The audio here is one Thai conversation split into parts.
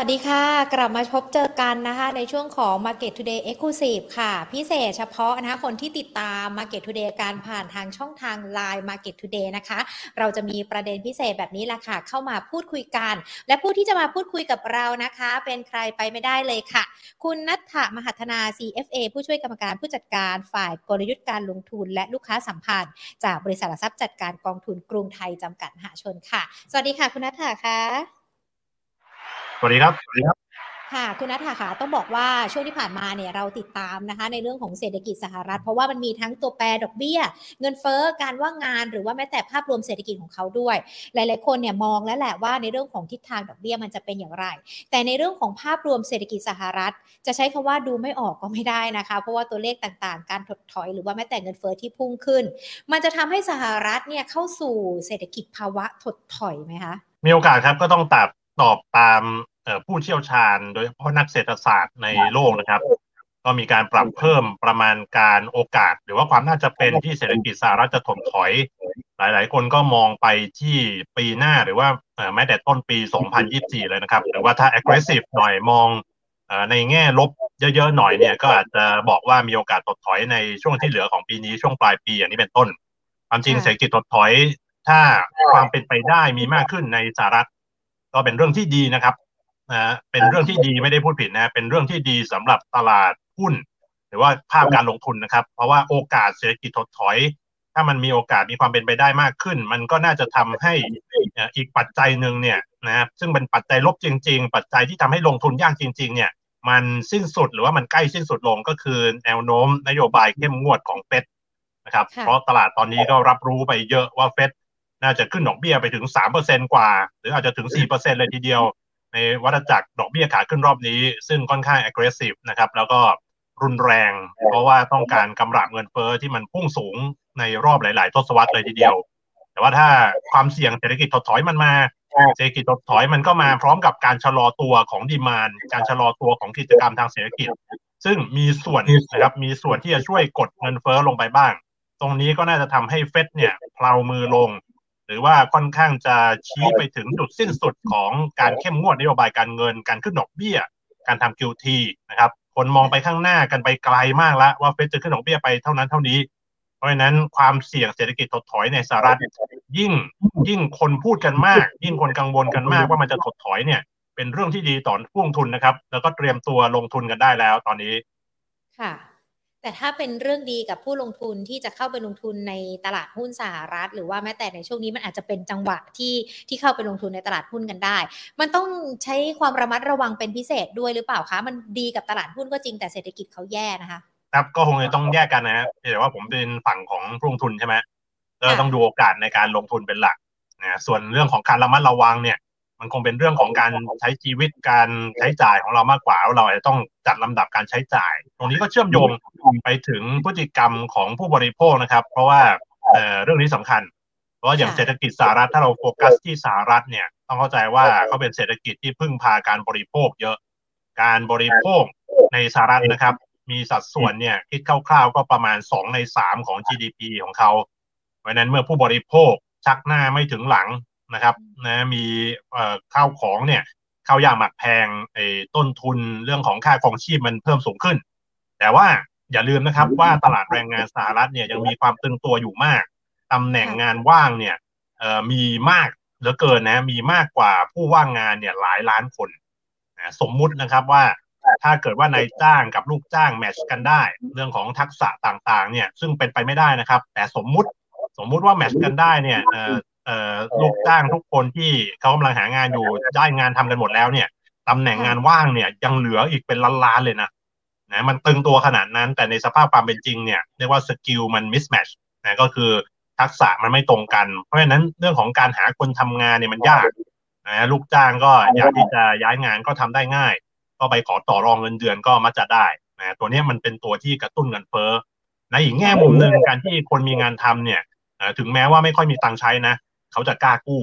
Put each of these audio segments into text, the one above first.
วัสดีค่ะ กลับมาพบเจอกันนะคะในช่วงของ Market Today Exclusive ค่ะ พิเศษเฉพาะนะคะคนที่ติดตาม Market Today การผ่านทางช่องทาง Line Market Today นะคะ เราจะมีประเด็นพิเศษแบบนี้ละค่ะ เข้ามาพูดคุยกัน และผู้ที่จะมาพูดคุยกับเรานะคะ เป็นใครไปไม่ได้เลยค่ะ คุณนัทธมหัฒนา CFA ผู้ช่วยกรรมการผู้จัดการฝ่ายกลยุทธ์การลงทุนและลูกค้าสัมพันธ์ จากบริษัทหลักทรัพย์จัดการกองทุนกรุงไทยจำกัดมหาชนค่ะ สวัสดีค่ะ คุณนัทธค่ะ สวัสดีครับ สวัสดีครับ ค่ะ คุณนัทค่ะ ต้องบอกว่าช่วงที่ผ่านมาเนี่ยเราติดตามนะคะ ในเรื่องของเศรษฐกิจสหรัฐ เพราะว่ามันมีทั้งตัวแปรดอกเบี้ย เงินเฟ้อการว่างงาน หรือว่าแม้แต่ภาพรวมเศรษฐกิจของเขาด้วย หลาย ๆ คนเนี่ยมองแล้วแหละว่าในเรื่องของทิศทางดอกเบี้ยมันจะเป็นอย่างไร แต่ในเรื่องของภาพรวมเศรษฐกิจสหรัฐ จะใช้คำว่าดูไม่ออกก็ไม่ได้นะคะ เพราะว่าตัวเลขต่างๆ การถดถอย หรือว่าแม้แต่เงินเฟ้อที่พุ่งขึ้น มันจะทำให้สหรัฐเนี่ยเข้าสู่เศรษฐกิจภาวะถดถอยไหมคะมีโอกาสครับก็ต้องตอบ ตอบตามผู้เชี่ยวชาญ โดยเฉพาะนักเศรษฐศาสตร์ในโลกนะครับ ก็มีการปรับเพิ่มประมาณการโอกาส หรือว่าความน่าจะเป็นที่เศรษฐกิจสหรัฐจะถดถอย หลาย ๆ คนก็มองไปที่ปีหน้าหรือว่าแม้แต่ต้นปี 2024 เลยนะครับ หรือว่าถ้า aggressive หน่อยมองในแง่ลบเยอะ ๆ หน่อยเนี่ยก็อาจจะบอกว่ามีโอกาสถดถอยในช่วงที่เหลือของปีนี้ช่วงปลายปีอย่างนี้เป็นต้น ความจริงเศรษฐกิจถดถอย ถ้าความเป็นไปได้มีมากขึ้นในสหรัฐ ก็เป็นเรื่องที่ดีนะครับนะเป็นเรื่องที่ดีไม่ได้พูดผิดนะเป็นเรื่องที่ดีสำหรับตลาดหุ้น หรือว่าภาพการลงทุนนะครับ เพราะว่าโอกาสเศรษฐกิจถดถอย ถ้ามันมีโอกาสมีความเป็นไปได้มากขึ้น มันก็น่าจะทำให้อีกปัจจัยหนึ่งเนี่ยนะครับซึ่งเป็นปัจจัยลบจริง ๆ ปัจจัยที่ทำให้ลงทุนยากจริง ๆ เนี่ย มันสิ้นสุดหรือว่ามันใกล้สิ้นสุดลงก็คือแนวโน้มนโยบายเข้มงวดของเฟดนะครับ เพราะตลาดตอนนี้ก็รับรู้ไปเยอะว่าเฟด น่าจะขึ้นดอกเบี้ยไปถึง3%กว่า หรืออาจจะถึง4%เลยทีเดียว ในวัฏจักรดอกเบี้ยขาขึ้นรอบนี้ ซึ่งค่อนข้าง aggressive นะครับ แล้วก็รุนแรง เพราะว่าต้องการกำราบเงินเฟ้อที่มันพุ่งสูงในรอบหลาย ๆ ทศวรรษเลยทีเดียว แต่ว่าถ้าความเสี่ยงเศรษฐกิจถดถอยมันมาเศรษฐกิจถดถอยมันก็มาพร้อมกับการชะลอตัวของดีมานการชะลอตัวของกิจกรรมทางเศรษฐกิจ ซึ่งมีส่วนนะครับมีส่วนที่จะช่วยกดเงินเฟ้อลงไปบ้าง ตรงนี้ก็น่าจะทำให้เฟดเนี่ยเพลามือลง หรือว่าค่อนข้างจะชี้ไปถึงจุดสิ้นสุดของการเข้มงวดนโยบายการเงิน การขึ้นดอกเบี้ย การทำ QT นะครับ คนมองไปข้างหน้ากันไปไกลมากแล้วว่าเฟดจะขึ้นดอกเบี้ยไปเท่านั้นเท่านี้ เพราะฉะนั้นความเสี่ยงเศรษฐกิจถดถอยในสหรัฐยิ่งยิ่งคนพูดกันมาก ยิ่งคนกังวลกันมากว่ามันจะถดถอยเนี่ย เป็นเรื่องที่ดีต่อผู้ลงทุนนะครับ แล้วก็เตรียมตัวลงทุนกันได้แล้วตอนนี้ ค่ะ แต่ถ้าเป็นเรื่องดีกับผู้ลงทุนที่จะเข้าไปลงทุนในตลาดหุ้นสหรัฐ หรือว่าแม้แต่ในช่วงนี้มันอาจจะเป็นจังหวะที่ที่เข้าไปลงทุนในตลาดหุ้นกันได้ มันต้องใช้ความระมัดระวังเป็นพิเศษด้วยหรือเปล่าคะ มันดีกับตลาดหุ้นก็จริงแต่เศรษฐกิจเขาแย่นะคะครับก็คงจะต้องแยกกันนะแต่ว่าผมเป็นฝั่งของผู้ลงทุนใช่ไหมก็ต้องดูโอกาสในการลงทุนเป็นหลักนะส่วนเรื่องของการระมัดระวังเนี่ย มันคงเป็นเรื่องของการใช้ชีวิตการใช้จ่ายของเรามากกว่าเราอาจจะต้องจัดลำดับการใช้จ่าย ตรงนี้ก็เชื่อมโยงไปถึงพฤติกรรมของผู้บริโภคนะครับ เพราะว่าเรื่องนี้สำคัญ เพราะอย่างเศรษฐกิจสหรัฐถ้าเราโฟกัสที่สหรัฐเนี่ยต้องเข้าใจว่าเขาเป็นเศรษฐกิจที่พึ่งพาการบริโภคเยอะ การบริโภคในสหรัฐนะครับ มีสัดส่วนเนี่ยคิดคร่าวๆก็ประมาณ 2 ใน 3 ของ GDP ของเขาเพราะนั้นเมื่อผู้บริโภคชักหน้าไม่ถึงหลัง นะครับนะมีข้าวของเนี่ยข้าวยากหมักแพงไอ้ต้นทุนเรื่องของค่าครองชีพมันเพิ่มสูงขึ้น แต่ว่าอย่าลืมนะครับว่าตลาดแรงงานสหรัฐเนี่ยยังมีความตึงตัวอยู่มากตำแหน่งงานว่างเนี่ยมีมากเหลือเกินนะมีมากกว่าผู้ว่างงานเนี่ยหลายล้านคนนะสมมุตินะครับว่าถ้าเกิดว่านายจ้างกับลูกจ้างแมชกันได้ เรื่องของทักษะต่างๆ เนี่ยซึ่งเป็นไปไม่ได้นะครับ แต่สมมุติสมมุติว่าแมชกันได้เนี่ย ลูกจ้างทุกคนที่เขากำลังหางานอยู่ได้งานทำกันหมดแล้วเนี่ยตำแหน่งงานว่างเนี่ยยังเหลืออีกเป็นล้านๆเลยนะนะมันตึงตัวขนาดนั้นแต่ในสภาพความเป็นจริงเนี่ยเรียกว่าสกิลมันมิสแมชนะก็คือทักษะมันไม่ตรงกัน เพราะฉะนั้นเรื่องของการหาคนทำงานเนี่ยมันยากนะลูกจ้างก็อยากที่จะย้ายงานก็ทำได้ง่าย ก็ไปขอต่อรองเงินเดือนก็มักจะได้นะตัวนี้มันเป็นตัวที่กระตุ้นเงินเฟ้อในอีกแง่มุมหนึ่งการที่คนมีงานทำเนี่ยถึงแม้ว่าไม่ค่อยมีตังค์ใช้นะ เขาจะกล้ากู้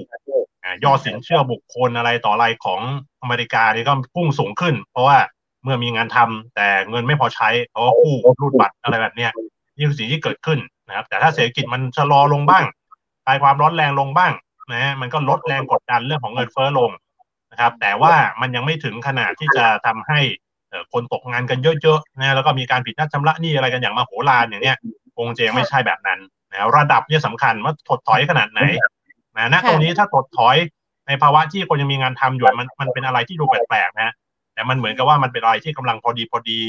ยอดสินเชื่อบุคคลอะไรต่ออะไรของอเมริกานี่ก็พุ่งสูงขึ้น เพราะว่าเมื่อมีงานทำแต่เงินไม่พอใช้เขาก็กู้รูดบัตรอะไรแบบเนี้ยนี่คือสิ่งที่เกิดขึ้นนะครับ แต่ถ้าเศรษฐกิจมันชะลอลงบ้างคลายความร้อนแรงลงบ้างนะมันก็ลดแรงกดดันเรื่องของเงินเฟ้อลงนะครับ แต่ว่ามันยังไม่ถึงขนาดที่จะทำให้คนตกงานกันเยอะๆนะแล้วก็มีการผิดนัดชำระหนี้อะไรกันอย่างมาโหฬารอย่างเนี้ยคงจะไม่ใช่แบบนั้นนะระดับเนี่ยสำคัญว่าถดถอยขนาดไหน นะณตรงนี้ถ้าถดถอยในภาวะที่คนยังมีงานทำอยู่มันมันเป็นอะไรที่ดูแปลกๆนะแต่มันเหมือนกับว่ามันเป็นอะไรที่กำลังพอดีพอดี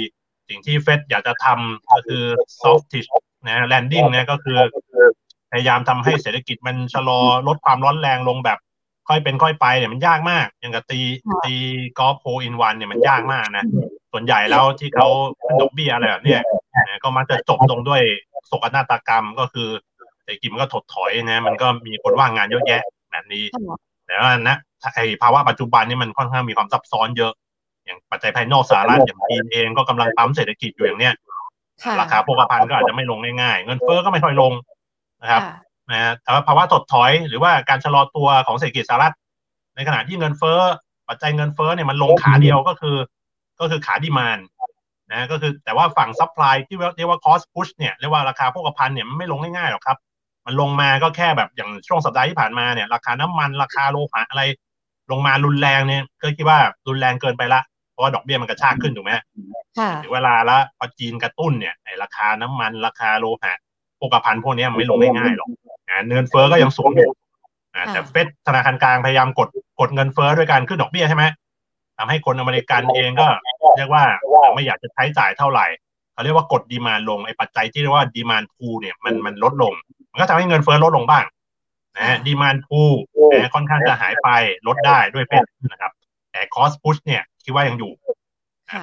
สิ่งที่เฟดอยากจะทำก็คือ softish นะแลนดิ้งนะก็คือพยายามทำให้เศรษฐกิจมันชะลอลดความร้อนแรงลงแบบ ค่อยเป็นค่อยไปเนี่ยมันยากมากอย่างกับตีตีกอล์ฟโฮอินวันเนี่ยมันยากมากนะส่วนใหญ่แล้วที่เขาดอกเบี้ยอะไรแบบนี้ก็มักจะจบตรงด้วยโศกนาฏกรรมก็คือ เศรษฐกิจมันก็ถดถอยนะมันก็มีคนว่างงานเยอะแยะแบบนี้แต่ว่านะไอภาวะปัจจุบันนี่มันค่อนข้างมีความซับซ้อนเยอะ อย่างปัจจัยภายนอกสหรัฐอย่างจีนเองก็กำลังปั๊มเศรษฐกิจอยู่อย่างเนี้ยราคาโภคภัณฑ์ก็อาจจะไม่ลงง่ายๆ เงินเฟ้อก็ไม่ค่อยลงนะครับนะแต่ว่าภาวะถดถอยหรือว่าการชะลอตัวของเศรษฐกิจสหรัฐ ในขณะที่เงินเฟ้อปัจจัยเงินเฟ้อเนี่ยมันลงขาเดียวก็คือ ก็คือขา demand นะก็คือแต่ว่าฝั่ง supply ที่เรียกว่า cost push เนี่ยเรียกว่าราคาโภคภัณฑ์เนี่ยมันไม่ลงง่ายๆหรอกครับ มันลงมาก็แค่แบบอย่างช่วงสัปดาห์ที่ผ่านมาเนี่ย ราคาน้ำมันราคาโลหะอะไร ลงมารุนแรงเนี่ย ก็คิดว่ารุนแรงเกินไปละเพราะว่าดอกเบี้ยมันกระชากขึ้นถูกไหมถึงเวลาแล้วพอจีนกระตุ้นเนี่ยไอ้ราคาน้ำมันราคาโลหะพวกพันพวกนี้มันไม่ลงง่ายๆหรอกเงินเฟ้อก็ยังสูงอยู่แต่เฟดธนาคารกลางพยายามกดกดเงินเฟ้อด้วยการขึ้นดอกเบี้ยใช่ไหมทำให้คนอเมริกันเองก็เรียกว่าไม่อยากจะใช้จ่ายเท่าไหร่เขาเรียกว่ากดดีมานลงไอ้ปัจจัยที่เรียกว่าดีมานพูเนี่ยมันมันลดลง มันก็ทำให้เงินเฟ้อลดลงบ้างนะดีมานพูนะค่อนข้างจะหายไปลดได้ด้วยเฟดนะครับ แต่คอสพุชเนี่ยคิดว่ายังอยู่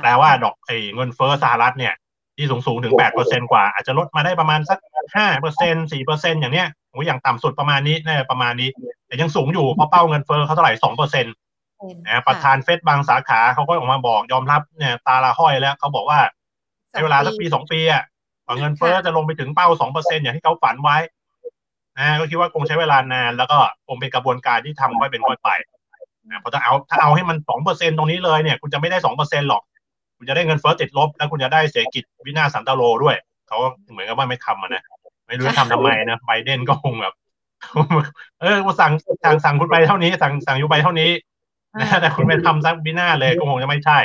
แปลว่าดอกไอ้เงินเฟ้อสหรัฐเนี่ย ที่สูงสูงถึงแปดเปอร์เซ็นกว่า อาจจะลดมาได้ประมาณสักห้าเปอร์เซ็นสี่เปอร์เซ็นอย่างเนี้ยโอ้อย่างต่ำสุดประมาณนี้น่ประมาณนี้ แต่ยังสูงอยู่เพราะเป้าเงินเฟ้อเขาเท่าไหร่สองเปอร์เซ็นต์นะประธานเฟดบางสาขาเขาก็ออกมาบอกยอมรับเนี่ยตาละห้อยแล้วเขาบอกว่าในเวลาสักปีสองปีอะเงินเฟ้อจะลงไปถึงเป้าสองเปอร์เซ็นอย่างที่เขาฝันไว้ นะก็คิดว่าคงใช้เวลานาน แล้วก็คงเป็นกระบวนการที่ทำไว้เป็นค่อยไปนะเพราะถ้าเอาถ้าเอาให้มันสองเปอร์เซ็นตรงนี้เลยเนี่ย คุณจะไม่ได้สองเปอร์เซ็นหรอก คุณจะได้เงินเฟ้อติดลบ แล้วคุณจะได้เศรษฐกิจวินาศสันตโลด้วย เขาเหมือนกับว่าไม่ทำนะไม่รู้จะทำทำไมนะไบเดนก็คงแบบเออสั่งสั่งสั่งคุณไปเท่านี้ สั่งสั่งอยู่ไปเท่านี้นะแต่คุณไปทำซักบิน่าเลยก็คงจะไม่ใช่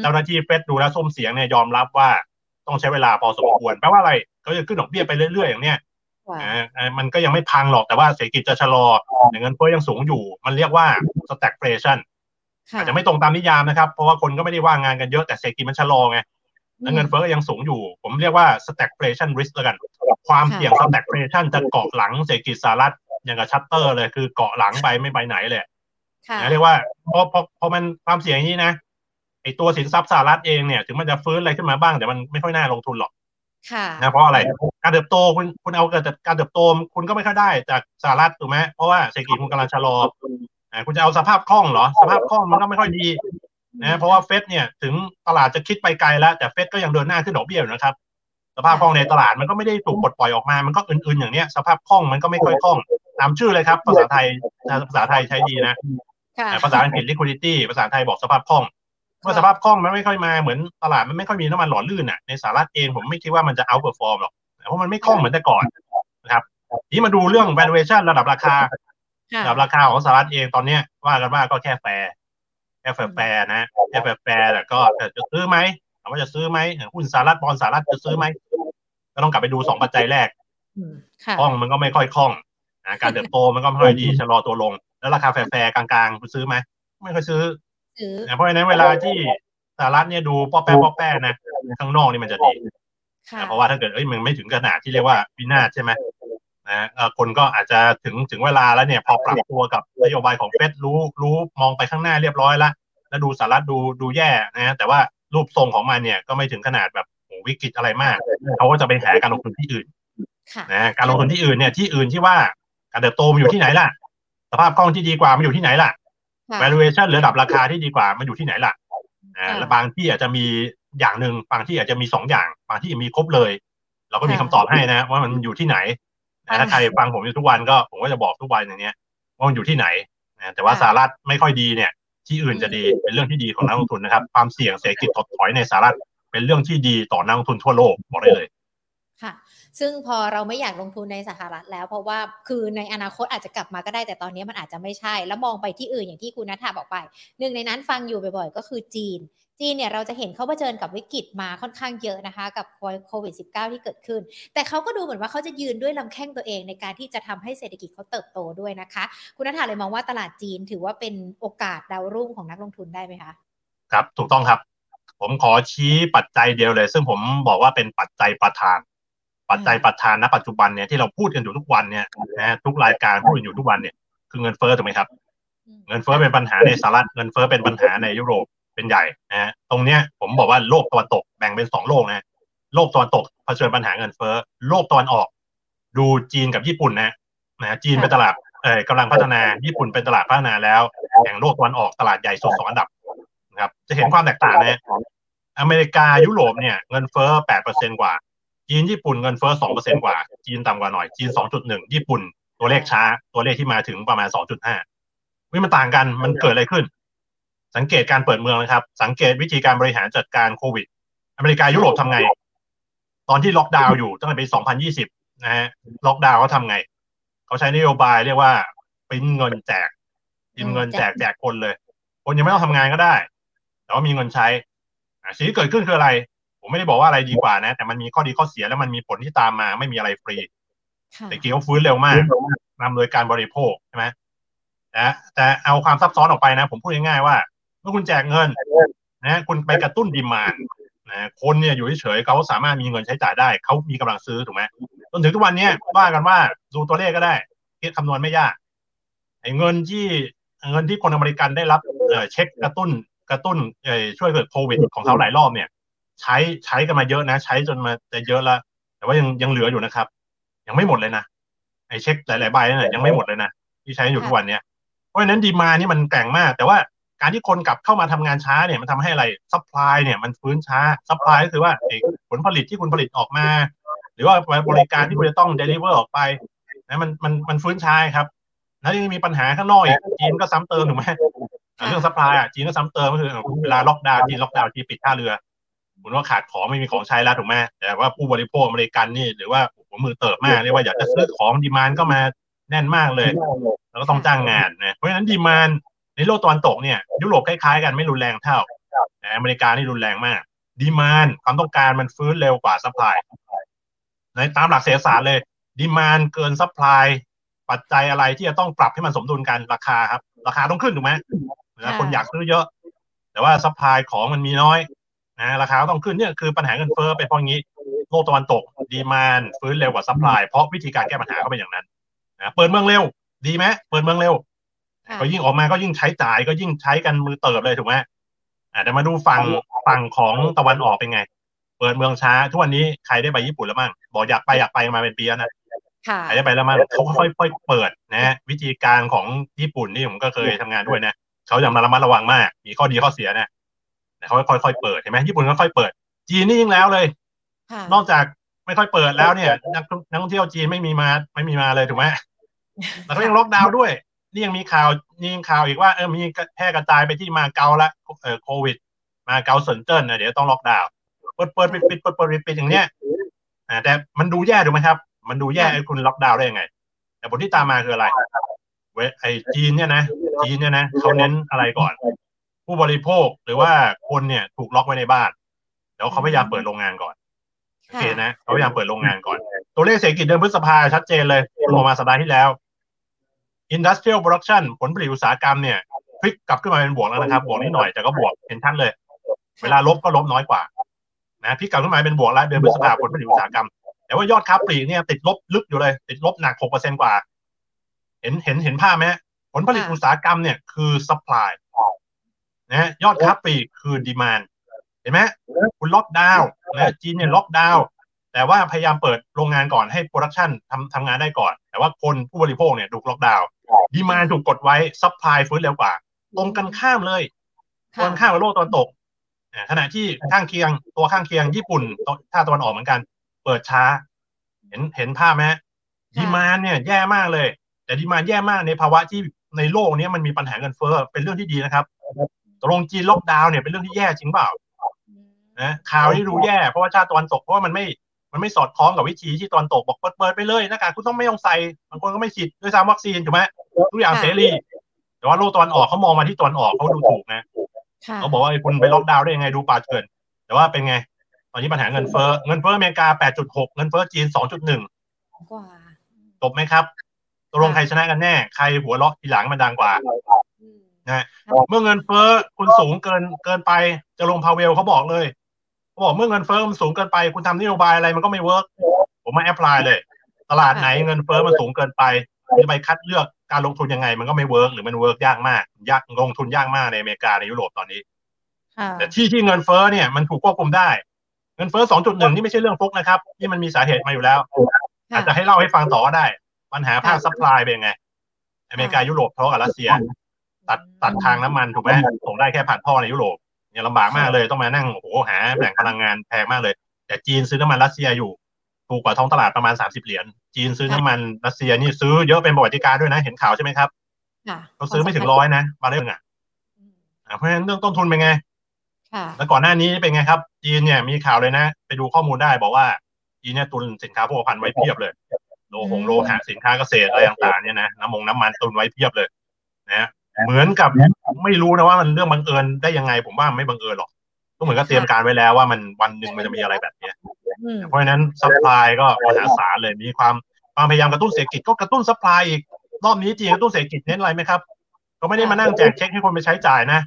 เจ้าหน้าที่เฟดดูแล้วส้มเสียงเนี่ยยอมรับว่าต้องใช้เวลาพอสมควรแปลว่าอะไรเขาจะขึ้นดอกเบี้ยไปเรื่อยๆอย่างเนี้ย มันก็ยังไม่พังหรอกแต่ว่าเศรษฐกิจจะชะลอเงินเฟ้อยังสูงอยู่ มันเรียกว่า stagflation อาจจะไม่ตรงตามนิยามนะครับ เพราะว่าคนก็ไม่ได้ว่างงานกันเยอะแต่เศรษฐกิจมันชะลอไงแล้วเงินเฟ้อก็ยังสูงอยู่ ผมเรียกว่า stagflation risk แล้วกัน ความเสี่ยง stagflation จะเกาะหลังเศรษฐกิจสหรัฐอย่างกับชัตเตอร์เลยคือเกาะหลังไปไม่ไปไหนเลยนะเรียกว่าพอพอพอมันความเสี่ยงอย่างนี้นะไอตัวสินทรัพย์สหรัฐเองเนี่ย ถึงมันจะฟื้นอะไรขึ้นมาบ้างแต่มันไม่ค่อยน่าลงทุนหรอก นะเพราะอะไรการเติบโตคุณคุณเอาเกิดจากการเติบโตคุณก็ไม่ค่อยได้จากสหรัฐถูกไหมเพราะว่าเศรษฐกิจคุณกำลังชะลอคุณจะเอาสภาพคล่องเหรอ สภาพคล่องมันก็ไม่ค่อยดีนะเพราะว่าเฟดเนี่ยถึงตลาดจะคิดไปไกลแล้ว แต่เฟดก็ยังเดินหน้าขึ้นดอกเบี้ยอยู่นะครับสภาพคล่องในตลาดมันก็ไม่ได้ถูกปลดปล่อยออกมา มันก็อื่นๆอย่างเนี้ยสภาพคล่องมันก็ไม่ค่อยคล่องตามชื่อเลยครับ ภาษาไทยภาษาไทยใช้ดีนะภาษาอังกฤษ liquidity ภาษาไทยบอกสภาพคล่อง เมื่อสภาพคล่องมันไม่ค่อยมาเหมือนตลาดมันไม่ค่อยมีน้ำมันหล่อลื่นอะในสหรัฐเองผมไม่คิดว่ามันจะ outperform หรอกเพราะมันไม่คล่องเหมือนแต่ก่อนนะครับทีมาดูเรื่อง valuation ระดับราคาระดับราคาของสหรัฐเองตอนเนี้ยว่ากันว่าก็แค่แฟร์แค่แฟร์นะแค่แฟร์แต่ก็จะซื้อไหมถามว่าจะซื้อไหมหุ้นสหรัฐบอลสหรัฐจะซื้อไหมก็ต้องกลับไปดูสองปัจจัยแรกคล่องมันก็ไม่ค่อยคล่องการเติบโตมันก็ไม่ค่อยดีชะลอตัวลง แล้วราคาแฟร์กลางๆคุณซื้อไหมไม่ค่อยซื้อ เพราะฉะนั้นเวลาที่สหรัฐเนี่ยดูป้อแป้ป้อแป้นะข้างนอกนี่มันจะดีเพราะว่าถ้าเกิดเอ้ยมันไม่ถึงขนาดที่เรียกว่าวินาศใช่ไหมนะคนก็อาจจะถึงถึงเวลาแล้วเนี่ย พอปรับตัวกับนโยบายของเฟดรู้รู้มองไปข้างหน้าเรียบร้อยแล้วแล้วดูสหรัฐดูดูแย่นะแต่ว่ารูปทรงของมันเนี่ยก็ไม่ถึงขนาดแบบวิกฤตอะไรมากเขาก็จะไปหาการลงทุนที่อื่นนะการลงทุนที่อื่นเนี่ยที่อื่นที่ว่าการเติบโตมันอยู่ที่ไหนล่ะ สภาพคล่องที่ดีกว่ามันอยู่ที่ไหนล่ะ valuation หรือระดับราคาที่ดีกว่ามันอยู่ที่ไหนล่ะนะและบางที่อาจจะมีอย่างหนึ่งบางที่อาจจะมีสองอย่าง บางที่มีครบเลย เราก็มีคำตอบให้นะ ว่ามันอยู่ที่ไหนถ้าใครฟังผมอยู่ทุกวันก็ผมก็จะบอกทุกวันอย่างเนี้ยว่ามันอยู่ที่ไหนนะแต่ว่าสหรัฐไม่ค่อยดีเนี่ย ที่อื่นจะดีเป็นเรื่องที่ดีของนักลงทุนนะครับ ความเสี่ยงเศรษฐกิจถดถอยในสหรัฐเป็นเรื่องที่ดีต่อนักลงทุนทั่วโลกบอกได้เลยค่ะ ซึ่งพอเราไม่อยากลงทุนในสหรัฐแล้ว เพราะว่าคือในอนาคตอาจจะกลับมาก็ได้แต่ตอนนี้มันอาจจะไม่ใช่ แล้วมองไปที่อื่นอย่างที่คุณนัทธาบอกไป หนึ่งในนั้นฟังอยู่บ่อยๆ ก็คือจีนจีนเนี่ยเราจะเห็นเขาเผชิญกับวิกฤตมาค่อนข้างเยอะนะคะ กับโควิด -19 ที่เกิดขึ้น แต่เขาก็ดูเหมือนว่าเขาจะยืนด้วยลำแข้งตัวเองในการที่จะทำให้เศรษฐกิจเขาเติบโตด้วยนะคะ คุณนัทธาเลยมองว่าตลาดจีนถือว่าเป็นโอกาสดาวรุ่งของนักลงทุนได้ไหมคะ ครับ ถูกต้องครับ ผมขอชี้ปัจจัยเดียวเลย ซึ่งผมบอกว่าเป็นปัจจัยประธาน ปัจจัยประธานณปัจจุบันเนี่ยที่เราพูดกันอยู่ทุกวันเนี่ยนะทุกรายการพูดอยู่ทุกวันเนี่ยคือเงินเฟ้อถูกไหมครับ เงินเฟ้อเป็นปัญหาในสหรัฐเงินเฟ้อเป็นปัญหาในยุโรปเป็นใหญ่นะฮะตรงเนี้ยผมบอกว่าโลกตะวันตกแบ่งเป็นสองโลกนะโลกตะวันตกเผชิญปัญหาเงินเฟ้อโลกตะวันออก ดูจีนกับญี่ปุ่นนะนะจีนเป็นตลาดเอ่อกำลังพัฒนาญี่ปุ่นเป็นตลาดพัฒนาแล้วแห่งโลกตะวันออกตลาดใหญ่สุดสองอันดับนะครับ จะเห็นความแตกต่างนะอเมริกายุโรปเนี่ยเงินเฟ้อแปดเปอร์เซ็นกว่า จีนญี่ปุ่นเงินเฟ้อสองเปอร์เซ็นกว่า จีนต่ำกว่าหน่อย จีนสองจุดหนึ่งญี่ปุ่น ตัวเลขช้า ตัวเลขที่มาถึงประมาณสองจุดห้าวิมันต่างกันมันเกิดอะไรขึ้น สังเกตการเปิดเมืองนะครับ สังเกตวิธีการบริหารจัดการโควิด อเมริกายุโรปทำไง ตอนที่ล็อกดาวน์อยู่ตั้งแต่ปี2020นะฮะล็อกดาวน์เขาทำไง เขาใช้นโยบายเรียกว่าปิ้นเงินแจกปิ้นเงินแจกแจกคนเลย คนยังไม่ต้องทำงานก็ได้ แต่ว่ามีเงินใช้สิ่งที่เกิดขึ้นคืออะไร ผมไม่ได้บอกว่าอะไรดีกว่านะ แต่มันมีข้อดีข้อเสียแล้วมันมีผลที่ตามมาไม่มีอะไรฟรีแต่กี้เขาฟื้นเร็วมากนำโดยการบริโภคใช่ไหมนะแต่เอาความซับซ้อนออกไปนะ ผมพูดง่ายๆว่าเมื่อคุณแจกเงินนะคุณไปกระตุ้นดีมานนะคนเนี่ยอยู่เฉยๆเขาสามารถมีเงินใช้จ่ายได้ เขามีกำลังซื้อถูกไหมจนถึงทุกวันนี้ว่ากันว่าดูตัวเลขก็ได้คิดคำนวณไม่ยากไอ้เงินที่เงินที่คนอเมริกันได้รับเช็คกระตุ้นกระตุ้นช่วยเกิดโควิดของเขาหลายรอบเนี่ย ใช้ใช้กันมาเยอะนะ ใช้จนมาจะเยอะแล้วแต่ว่ายังยังเหลืออยู่นะครับ ยังไม่หมดเลยนะไอ้เช็คหลายๆใบเนี่ยยังไม่หมดเลยนะที่ใช้อยู่ทุกวันเนี่ยเพราะฉะนั้น demand นี่มันแกร่งมาก แต่ว่าการที่คนกลับเข้ามาทำงานช้าเนี่ยมันทำให้อะไร supply เนี่ยมันฟื้นช้า supply ก็คือว่าผลผลิตที่คุณผลิตออกมา หรือว่าบริการที่คุณจะต้อง deliver ออกไปนะมันมันมันฟื้นช้าครับ แล้วยังมีปัญหาข้างนอกอีกจีนก็ซ้ำเติมถูกไหมเรื่อง supply อะจีนก็ซ้ำเติมก็คือเวลาล็อกดาวน์จีนล็อกดาวน์ที่ปิดท่าเรือ คุณว่าขาดของไม่มีของใช้แล้วถูกไหมแต่ว่าผู้บริโภคอเมริกันนี่หรือว่าหัวมือเติบมากเรียกว่าอยากจะซื้อของ demand ก็มาแน่นมากเลย แล้วก็ต้องจ้างงานนะเพราะฉะนั้น demand ในโลกตะวันตกเนี่ยยุโรปคล้ายๆ กันไม่รุนแรงเท่าแต่อเมริกานี่รุนแรงมาก demand ความต้องการมันฟื้นเร็วกว่า supply ในตามหลักเศรษฐศาสตร์เลย demand เกิน supply ปัจจัยอะไรที่จะต้องปรับให้มันสมดุลกันราคาครับ ราคาต้องขึ้นถูกไหมคนอยากซื้อเยอะ แต่ว่า supply ของมันมีน้อย นะราคาต้องขึ้นเนี่ยคือปัญหาเงินเฟ้อเป็นเพราะงี้โลกตะวันตก demand ฟื้นเร็วกว่า supply เพราะวิธีการแก้ปัญหาก็เป็นอย่างนั้นนะเปิดเมืองเร็ว ดีไหมเปิดเมืองเร็วก็ยิ่งออกมาก็ยิ่งใช้จ่ายก็ยิ่งใช้กันมือเติบเลยถูกไหมอ่าเดี๋ยวมาดูฝั่งฝั่งของตะวันออกเป็นไง เปิดเมืองช้า ทุกวันนี้ใครได้ไปญี่ปุ่นแล้วมั้งบอกอยากไปอยากไปมาเป็นปีแล้วนะใครได้ไปแล้วมั้งเขาค่อยๆเปิดนะวิธีการของญี่ปุ่นนี่ผมก็เคยทำงานด้วยนะเขาจะมาระมัดระวังมาก มีข้อดีข้อเสียนะ เขาค่อยๆเปิดเห็นไหมญี่ปุ่นก็ค่อยเปิด จีนนี่ยิ่งแล้วเลย นอกจากไม่ค่อยเปิดแล้วเนี่ย นักนักท่องเที่ยวจีนไม่มีมาไม่มีมาเลยถูกไหมแล้วก็ยังล็อกดาวน์ด้วย นี่ยังมีข่าวนี่ยังข่าวอีกว่าเออมีแพร่กระจายไปที่มาเก๊าละเออโควิด มาเก๊าเซินเจิ้นนะเดี๋ยวต้องล็อกดาวน์เปิดเปิดปิดปิดเปิดเปิดปิดปิดอย่างเนี้ยอ่าแต่มันดูแย่ถูกไหมครับ มันดูแย่ไอ้คุณล็อกดาวน์ได้ยังไง แต่ผลที่ตามมาคืออะไรเวไอ้จีนเนี่ยนะจีนเนี่ยนะเขาเน้นอะไรก่อน ผู้บริโภคหรือว่าคนเนี่ยถูกล็อกไว้ในบ้านแล้วเขาพยายามเปิดโรงงานก่อนโอเคนะเขาพยายามเปิดโรงงานก่อน ตัวเลขเศรษฐกิจเดือนพฤษภาชัดเจนเลยลงมาสัปดาห์ที่แล้ว Industrial Production ผลผลิตอุตสาหกรรมเนี่ยพลิกกลับขึ้นมาเป็นบวกแล้วนะครับ บวกนิดหน่อยแต่ก็บวกเห็นชัดเลย เวลาลบก็ลบน้อยกว่านะพลิกกลับขึ้นมาเป็นบวกแล้วเดือนพฤษภาผลผลิตอุตสาหกรรม แต่ว่ายอดค้าปลีกเนี่ยติดลบลึกอยู่เลย ติดลบหนักหกเปอร์เซ็นกว่า เห็นเห็นเห็นภาพไหมผลผลิตอุตสาหกรรมเนี่ยคือ supply นะยอดค้าปลีกคือ demand เห็นไหมคุณล็อกดาวน์นะจีนเนี่ยล็อกดาวน์แต่ว่าพยายามเปิดโรงงานก่อนให้ production ทำทำงานได้ก่อน แต่ว่าคนผู้บริโภคเนี่ยถูกล็อกดาวน์ demand ถูกกดไว้ supply ฟื้นเร็วกว่า ตรงกันข้ามเลยตรงข้ามกับโลกตะวันตกขณะที่ข้างเคียงตัวข้างเคียงญี่ปุ่นท่าตะวันออกเหมือนกัน เปิดช้า เห็นเห็นภาพไหมดีมานเนี่ยแย่มากเลย แต่ดีมานแย่มากในภาวะที่ในโลกนี้มันมีปัญหาเงินเฟ้อเป็นเรื่องที่ดีนะครับ ตรงจีนล็อกดาวน์เนี่ยเป็นเรื่องที่แย่จริงเปล่านะข่าวที่ดูแย่เพราะว่าชาติตะวันตกเพราะว่ามันไม่มันไม่สอดคล้องกับวิธีที่ตอนตกบอกเปิดไปเลยหน้ากากคุณต้องไม่ต้องใส่บางคนก็ไม่ฉีดด้วยซ้ำวัคซีนถูกไหมทุกอย่างเสรี แต่ว่าโลกตะวันตกเขามองมาที่ตะวันออกเขาดูถูกนะเขาบอกว่าคุณไปล็อกดาวน์ได้ยังไงดูป่าเถื่อนแต่ว่าเป็นไง ตอนนี้ปัญหาเงินเฟ้อเงินเฟ้ออเมริกา 8.6 เงินเฟ้อจีน 2.1กว่าจบไหมครับตกลงใครชนะกันแน่ ใครหัวเราะทีหลังมันดังกว่า นะเมื่อเงินเฟ้อคุณสูงเกินเกินไปเจอโรมพาวเวลเขาบอกเลยเขาบอกเมื่อเงินเฟ้อมันสูงเกินไป คุณทำนโยบายอะไรมันก็ไม่ work ผมมา apply เลย ตลาดไหนเงินเฟ้อมันสูงเกินไปจะไปคัดเลือกการลงทุนยังไง มันก็ไม่ work หรือมัน work ยากมากยากลงทุนยากมากในอเมริกาในยุโรปตอนนี้แต่ที่ที่เงินเฟ้อเนี่ยมันถูกควบคุมได้ เงินเฟ้อ2.1นี่ไม่ใช่เรื่องฟลุกนะครับที่มันมีสาเหตุมาอยู่แล้ว อาจจะให้เล่าให้ฟังต่อก็ได้ ปัญหาภาค supply เป็นไง อเมริกายุโรปทะเลาะกับรัสเซีย ตัดตัดทางน้ำมันถูกไหมส่งได้แค่ผ่านท่อในยุโรปเนี่ยลำบากมากเลยต้องมานั่งโอ้โหหาแหล่งพลังงานแพงมากเลย แต่จีนซื้อน้ำมันรัสเซียอยู่ถูกกว่าท้องตลาดประมาณ30เหรียญจีนซื้อน้ำมันรัสเซียนี่ซื้อเยอะเป็นประวัติการด้วยนะ เห็นข่าวใช่ไหมครับเขาซื้อไม่ถึงร้อยนะมาเรื่องอะเพราะฉะนั้นเรื่องต้นทุนเป็นไงแล้วก่อนหน้านี้เป็นไงครับ จีนเนี่ยมีข่าวเลยนะ ไปดูข้อมูลได้บอกว่าจีนเนี่ยตุนสินค้าโภคภัณฑ์ไว้เพียบเลยโลหงโลหะสินค้าเกษตรอะไรต่างๆเนี่ยนะน้ำมงน้ำมันตุนไว้เพียบเลย นะ เหมือนกับไม่รู้นะว่ามันเรื่องบังเอิญได้ยังไง ผมว่าไม่บังเอิญหรอกก็เหมือนกับเตรียมการไว้แล้วว่ามันวันหนึ่งมันจะมีอะไรแบบเนี้ยเพราะฉะนั้น supply ก็มหาศาลเลยมีความความพยายามกระตุ้นเศรษฐกิจก็กระตุ้น supply อีกรอบนี้จีนกระตุ้นเศรษฐกิจเน้นอะไรไหมครับก็ไม่ได้มานั่งแจกเช็คให้คนไปใช้จ่ายนะ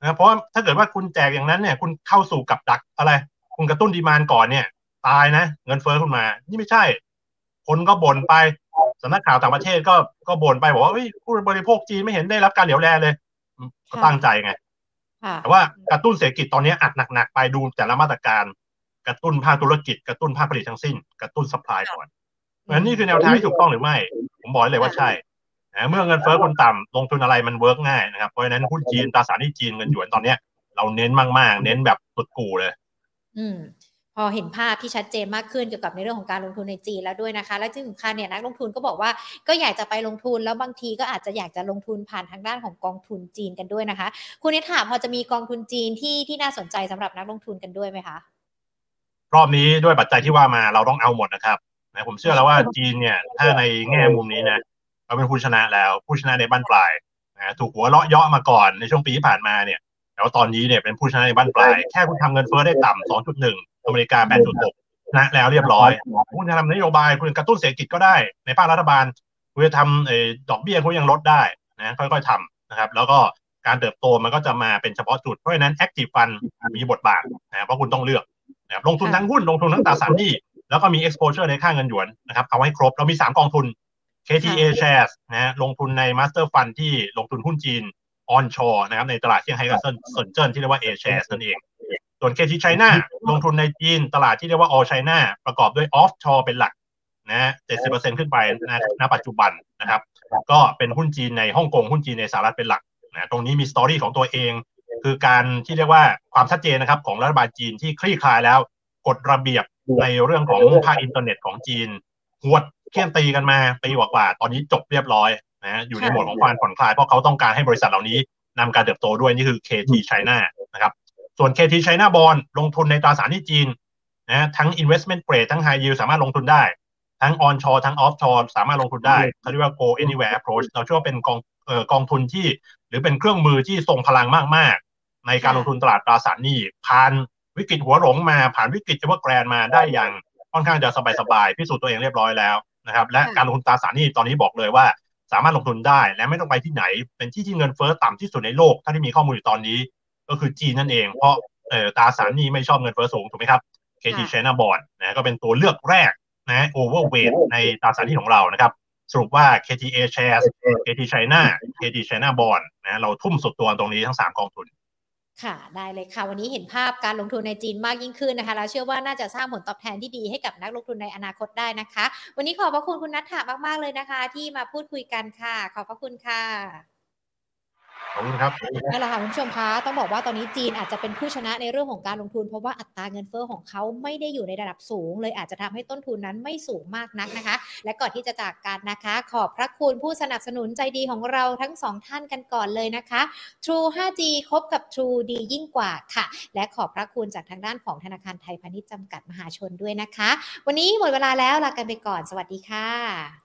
นะเพราะว่าถ้าเกิดว่าคุณแจกอย่างนั้นเนี่ย คุณเข้าสู่กับดักอะไร คุณกระตุ้น demand ก่อนเนี่ย ตายนะ เงินเฟ้อขึ้นมา นี่ไม่ใช่ คนก็บ่นไป สำนักข่าวต่างประเทศก็ก็บ่นไปบอกว่าผู้บริโภคจีนไม่เห็นได้รับการเหลียวแลเลยก็ตั้งใจไงแต่ว่ากระตุ้นเศรษฐกิจตอนนี้อัดหนักๆไปดูแต่ละมาตรการ กระตุ้นภาคธุรกิจ กระตุ้นภาคผลิตทั้งสิ้น กระตุ้น supply ก่อนเพราะฉะนั้นนี่คือแนวทางที่ถูกต้องหรือไม่ ผมบอกเลยว่าใช่เมื่อเงินเฟ้อคุณต่ำลงทุนอะไรมัน work ง่ายนะครับเพราะฉะนั้นหุ้นจีนตราสารหนี้จีนเงินหยวนตอนเนี้ยเราเน้นมากๆ เน้นแบบสุดกู่เลย อืม พอเห็นภาพที่ชัดเจนมากขึ้นเกี่ยวกับในเรื่องของการลงทุนในจีนแล้วด้วยนะคะ และที่สำคัญเนี่ยนักลงทุนก็บอกว่าก็อยากจะไปลงทุนแล้วบางทีก็อาจจะอยากจะลงทุนผ่านทางด้านของกองทุนจีนกันด้วยนะคะ คุณนิถาพอจะมีกองทุนจีนที่ที่น่าสนใจสำหรับนักลงทุนกันด้วยไหมคะรอบนี้ด้วยปัจจัยที่ว่ามาเราต้องเอาหมดนะครับนะผมเชื่อแล้วว่าจีนเนี่ยถ้าในแง่มุมนี้นะเราเป็นผู้ชนะแล้วผู้ชนะในบ้านปลายนะถูกหัวเลาะเยาะมาก่อนในช่วงปีที่ผ่านมาเนี่ยแล้วตอนนี้เนี่ยเป็นผู้ชนะในบ้านปลาย แค่คุณทำเงินเฟ้อได้ต่ำ2.1อ เมริกา 8.6นะแล้วเรียบร้อยคุณจะทำนโยบายคุณกระตุ้นเศรษฐกิจก็ได้ ในภาครัฐบาลคุณจะทำดอกเบี้ยคุณยังลดได้นะค่อยๆทำนะครับ แล้วก็การเติบโตมันก็จะมาเป็นเฉพาะจุด เพราะฉะนั้น active fund มีบทบาทนะเพราะคุณต้องเลือกนะครับลงทุนทั้งหุ้นลงทุนทั้งตราสารหนี้แล้วก็มี exposure ในค่าเงินหยวนนะครับเอาให้ครบเรามี 3 กองทุน KTA Shares นะลงทุนใน Master Fund ที่ลงทุนหุ้นจีน onshore นะครับในตลาดเซี่ยงไฮ้กับเซินเจิ้นที่เรียกว่า A shares นั่นเอง ส่วน KT China ลงทุนในจีนตลาดที่เรียกว่า all China ประกอบด้วย offshore เป็นหลักนะ70%ขึ้นไปนะณปัจจุบันนะครับ ก็เป็นหุ้นจีนในฮ่องกงหุ้นจีนในสหรัฐเป็นหลักนะตรงนี้มีสตอรี่ของตัวเอง คือการที่เรียกว่าความชัดเจนนะครับ ของรัฐบาลจีนที่คลี่คลายแล้วกฎระเบียบในเรื่องของภาคอินเทอร์เน็ตของจีนหวดเคี่ยนตีกันมาปีกว่าตอนนี้จบเรียบร้อยนะอยู่ในโหมดของความผ่อนคลายเพราะเขาต้องการให้บริษัทเหล่านี้นำการเติบโตด้วยนี่คือ KT China นะครับ ส่วน KT China Bond ลงทุนในตราสารที่จีนนะทั้ง investment grade ทั้ง high yield สามารถลงทุนได้ ทั้ง onshore ทั้ง offshore สามารถลงทุนได้เขาเรียกว่า go anywhere approach เราเชื่อว่าเป็นกองเอ่อกองทุนที่ หรือเป็นเครื่องมือที่ทรงพลังมาก ๆ ในการลงทุนตลาดตราสารหนี้ผ่านวิกฤตหัวหลงมาผ่านวิกฤตเฉพาะแกรนมาได้อย่างค่อนข้างจะสบายๆพิสูจน์ตัวเองเรียบร้อยแล้วนะครับและการลงทุนตราสารหนี้ตอนนี้บอกเลยว่า สามารถลงทุนได้และไม่ต้องไปที่ไหน เป็นที่ที่เงินเฟ้อต่ำที่สุดในโลกถ้าที่มีข้อมูลอยู่ตอนนี้ ก็คือจีนนั่นเอง เพราะเอ่อตราสารนี้ไม่ชอบเงินเฟ้อสูงถูกไหมครับ KT China Bond นะก็เป็นตัวเลือกแรกนะโอเวอร์เวทในตราสารนี้ของเรานะครับ สรุปว่า KTA Shares KT China KT China Bond นะเราทุ่มสุดตัวตรงนี้ทั้ง 3 กองทุน ค่ะได้เลยค่ะ วันนี้เห็นภาพการลงทุนในจีนมากยิ่งขึ้นนะคะ แล้วเชื่อว่าน่าจะสร้างผลตอบแทนที่ดีให้กับนักลงทุนในอนาคตได้นะคะ วันนี้ขอบพระคุณคุณนัทธามากๆเลยนะคะ ที่มาพูดคุยกันค่ะ ขอบพระคุณค่ะ ขอบคุณครับนั่นแหละค่ะคุณผู้ชมคะต้องบอกว่าตอนนี้จีนอาจจะเป็นผู้ชนะในเรื่องของการลงทุน เพราะว่าอัตราเงินเฟ้อของเขาไม่ได้อยู่ในระดับสูง เลยอาจจะทำให้ต้นทุนนั้นไม่สูงมากนักนะคะ และก่อนที่จะจากกันนะคะ ขอบพระคุณผู้สนับสนุนใจดีของเราทั้งสองท่านกันก่อนเลยนะคะ True 5G คบกับ True ดียิ่งกว่าค่ะ และขอบพระคุณจากทางด้านของธนาคารไทยพาณิชย์จำกัดมหาชนด้วยนะคะ วันนี้หมดเวลาแล้วลากันไปก่อน สวัสดีค่ะ